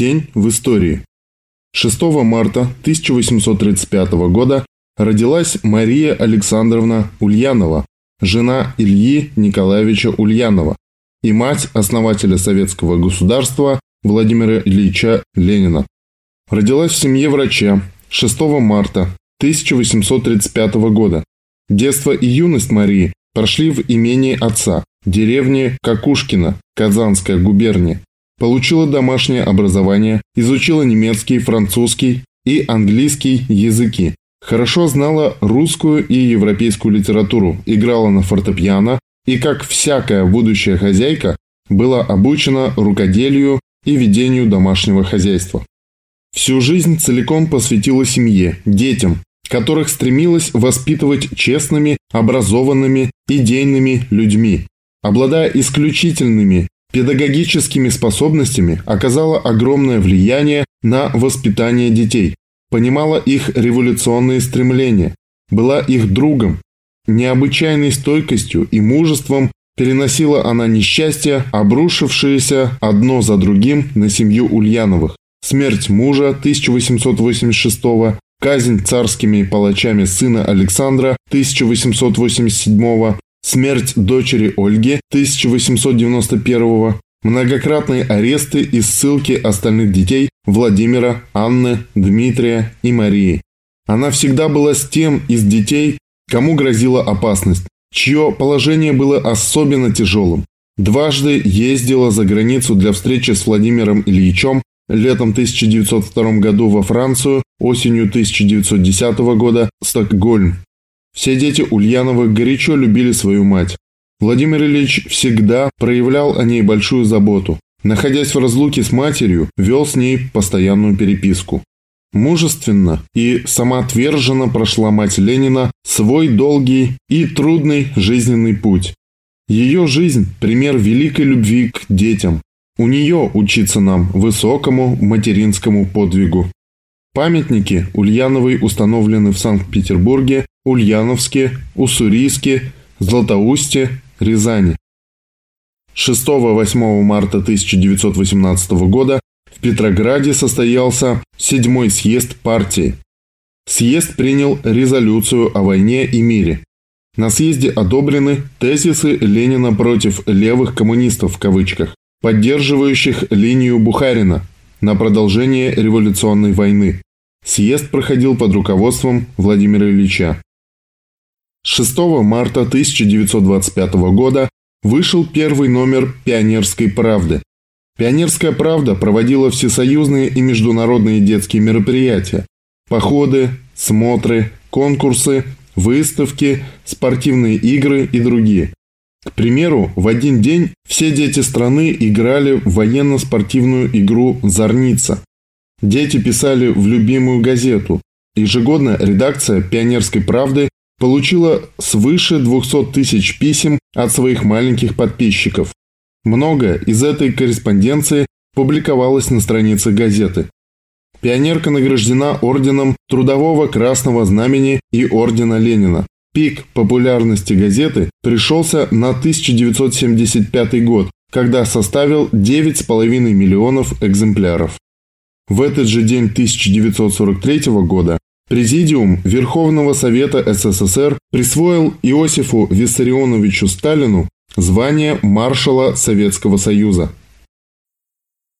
Тень в истории. 6 марта 1835 года родилась Мария Александровна Ульянова, жена Ильи Николаевича Ульянова и мать основателя советского государства Владимира Ильича Ленина. Родилась в семье врача 6 марта 1835 года. Детство и юность Марии прошли в имении отца, деревне Какушкина, Казанская губерния. Получила домашнее образование, изучила немецкий, французский и английский языки. Хорошо знала русскую и европейскую литературу, играла на фортепиано и, как всякая будущая хозяйка, была обучена рукоделию и ведению домашнего хозяйства. Всю жизнь целиком посвятила семье, детям, которых стремилась воспитывать честными, образованными, идейными людьми. Обладая исключительными педагогическими способностями, оказала огромное влияние на воспитание детей, понимала их революционные стремления, была их другом. Необычайной стойкостью и мужеством переносила она несчастья, обрушившиеся одно за другим на семью Ульяновых. Смерть мужа 1886 казнь царскими палачами сына Александра 1887 смерть дочери Ольги 1891 многократные аресты и ссылки остальных детей Владимира, Анны, Дмитрия и Марии. Она всегда была с тем из детей, кому грозила опасность, чье положение было особенно тяжелым. Дважды ездила за границу для встречи с Владимиром Ильичем летом 1902 году во Францию, осенью 1910 года Стокгольм. Все дети Ульяновых горячо любили свою мать. Владимир Ильич всегда проявлял о ней большую заботу. Находясь в разлуке с матерью, вел с ней постоянную переписку. Мужественно и самоотверженно прошла мать Ленина свой долгий и трудный жизненный путь. Ее жизнь – пример великой любви к детям. У нее учиться нам высокому материнскому подвигу. Памятники Ульяновой установлены в Санкт-Петербурге, Ульяновске, Уссурийске, Златоусте, Рязани. 6-8 марта 1918 года в Петрограде состоялся седьмой съезд партии. Съезд принял резолюцию о войне и мире. На съезде одобрены тезисы Ленина против «левых коммунистов» в кавычках, поддерживающих линию Бухарина на продолжение революционной войны. Съезд проходил под руководством Владимира Ильича. 6 марта 1925 года вышел первый номер «Пионерской правды». «Пионерская правда» проводила всесоюзные и международные детские мероприятия, походы, смотры, конкурсы, выставки, спортивные игры и другие. К примеру, в один день все дети страны играли в военно-спортивную игру «Зорница». Дети писали в любимую газету. Ежегодно редакция «Пионерской правды» получила свыше 200 тысяч писем от своих маленьких подписчиков. Многое из этой корреспонденции публиковалось на странице газеты. Пионерка награждена орденом Трудового Красного Знамени и ордена Ленина. Пик популярности газеты пришелся на 1975 год, когда составил 9,5 миллионов экземпляров. В этот же день 1943 года Президиум Верховного Совета СССР присвоил Иосифу Виссарионовичу Сталину звание маршала Советского Союза.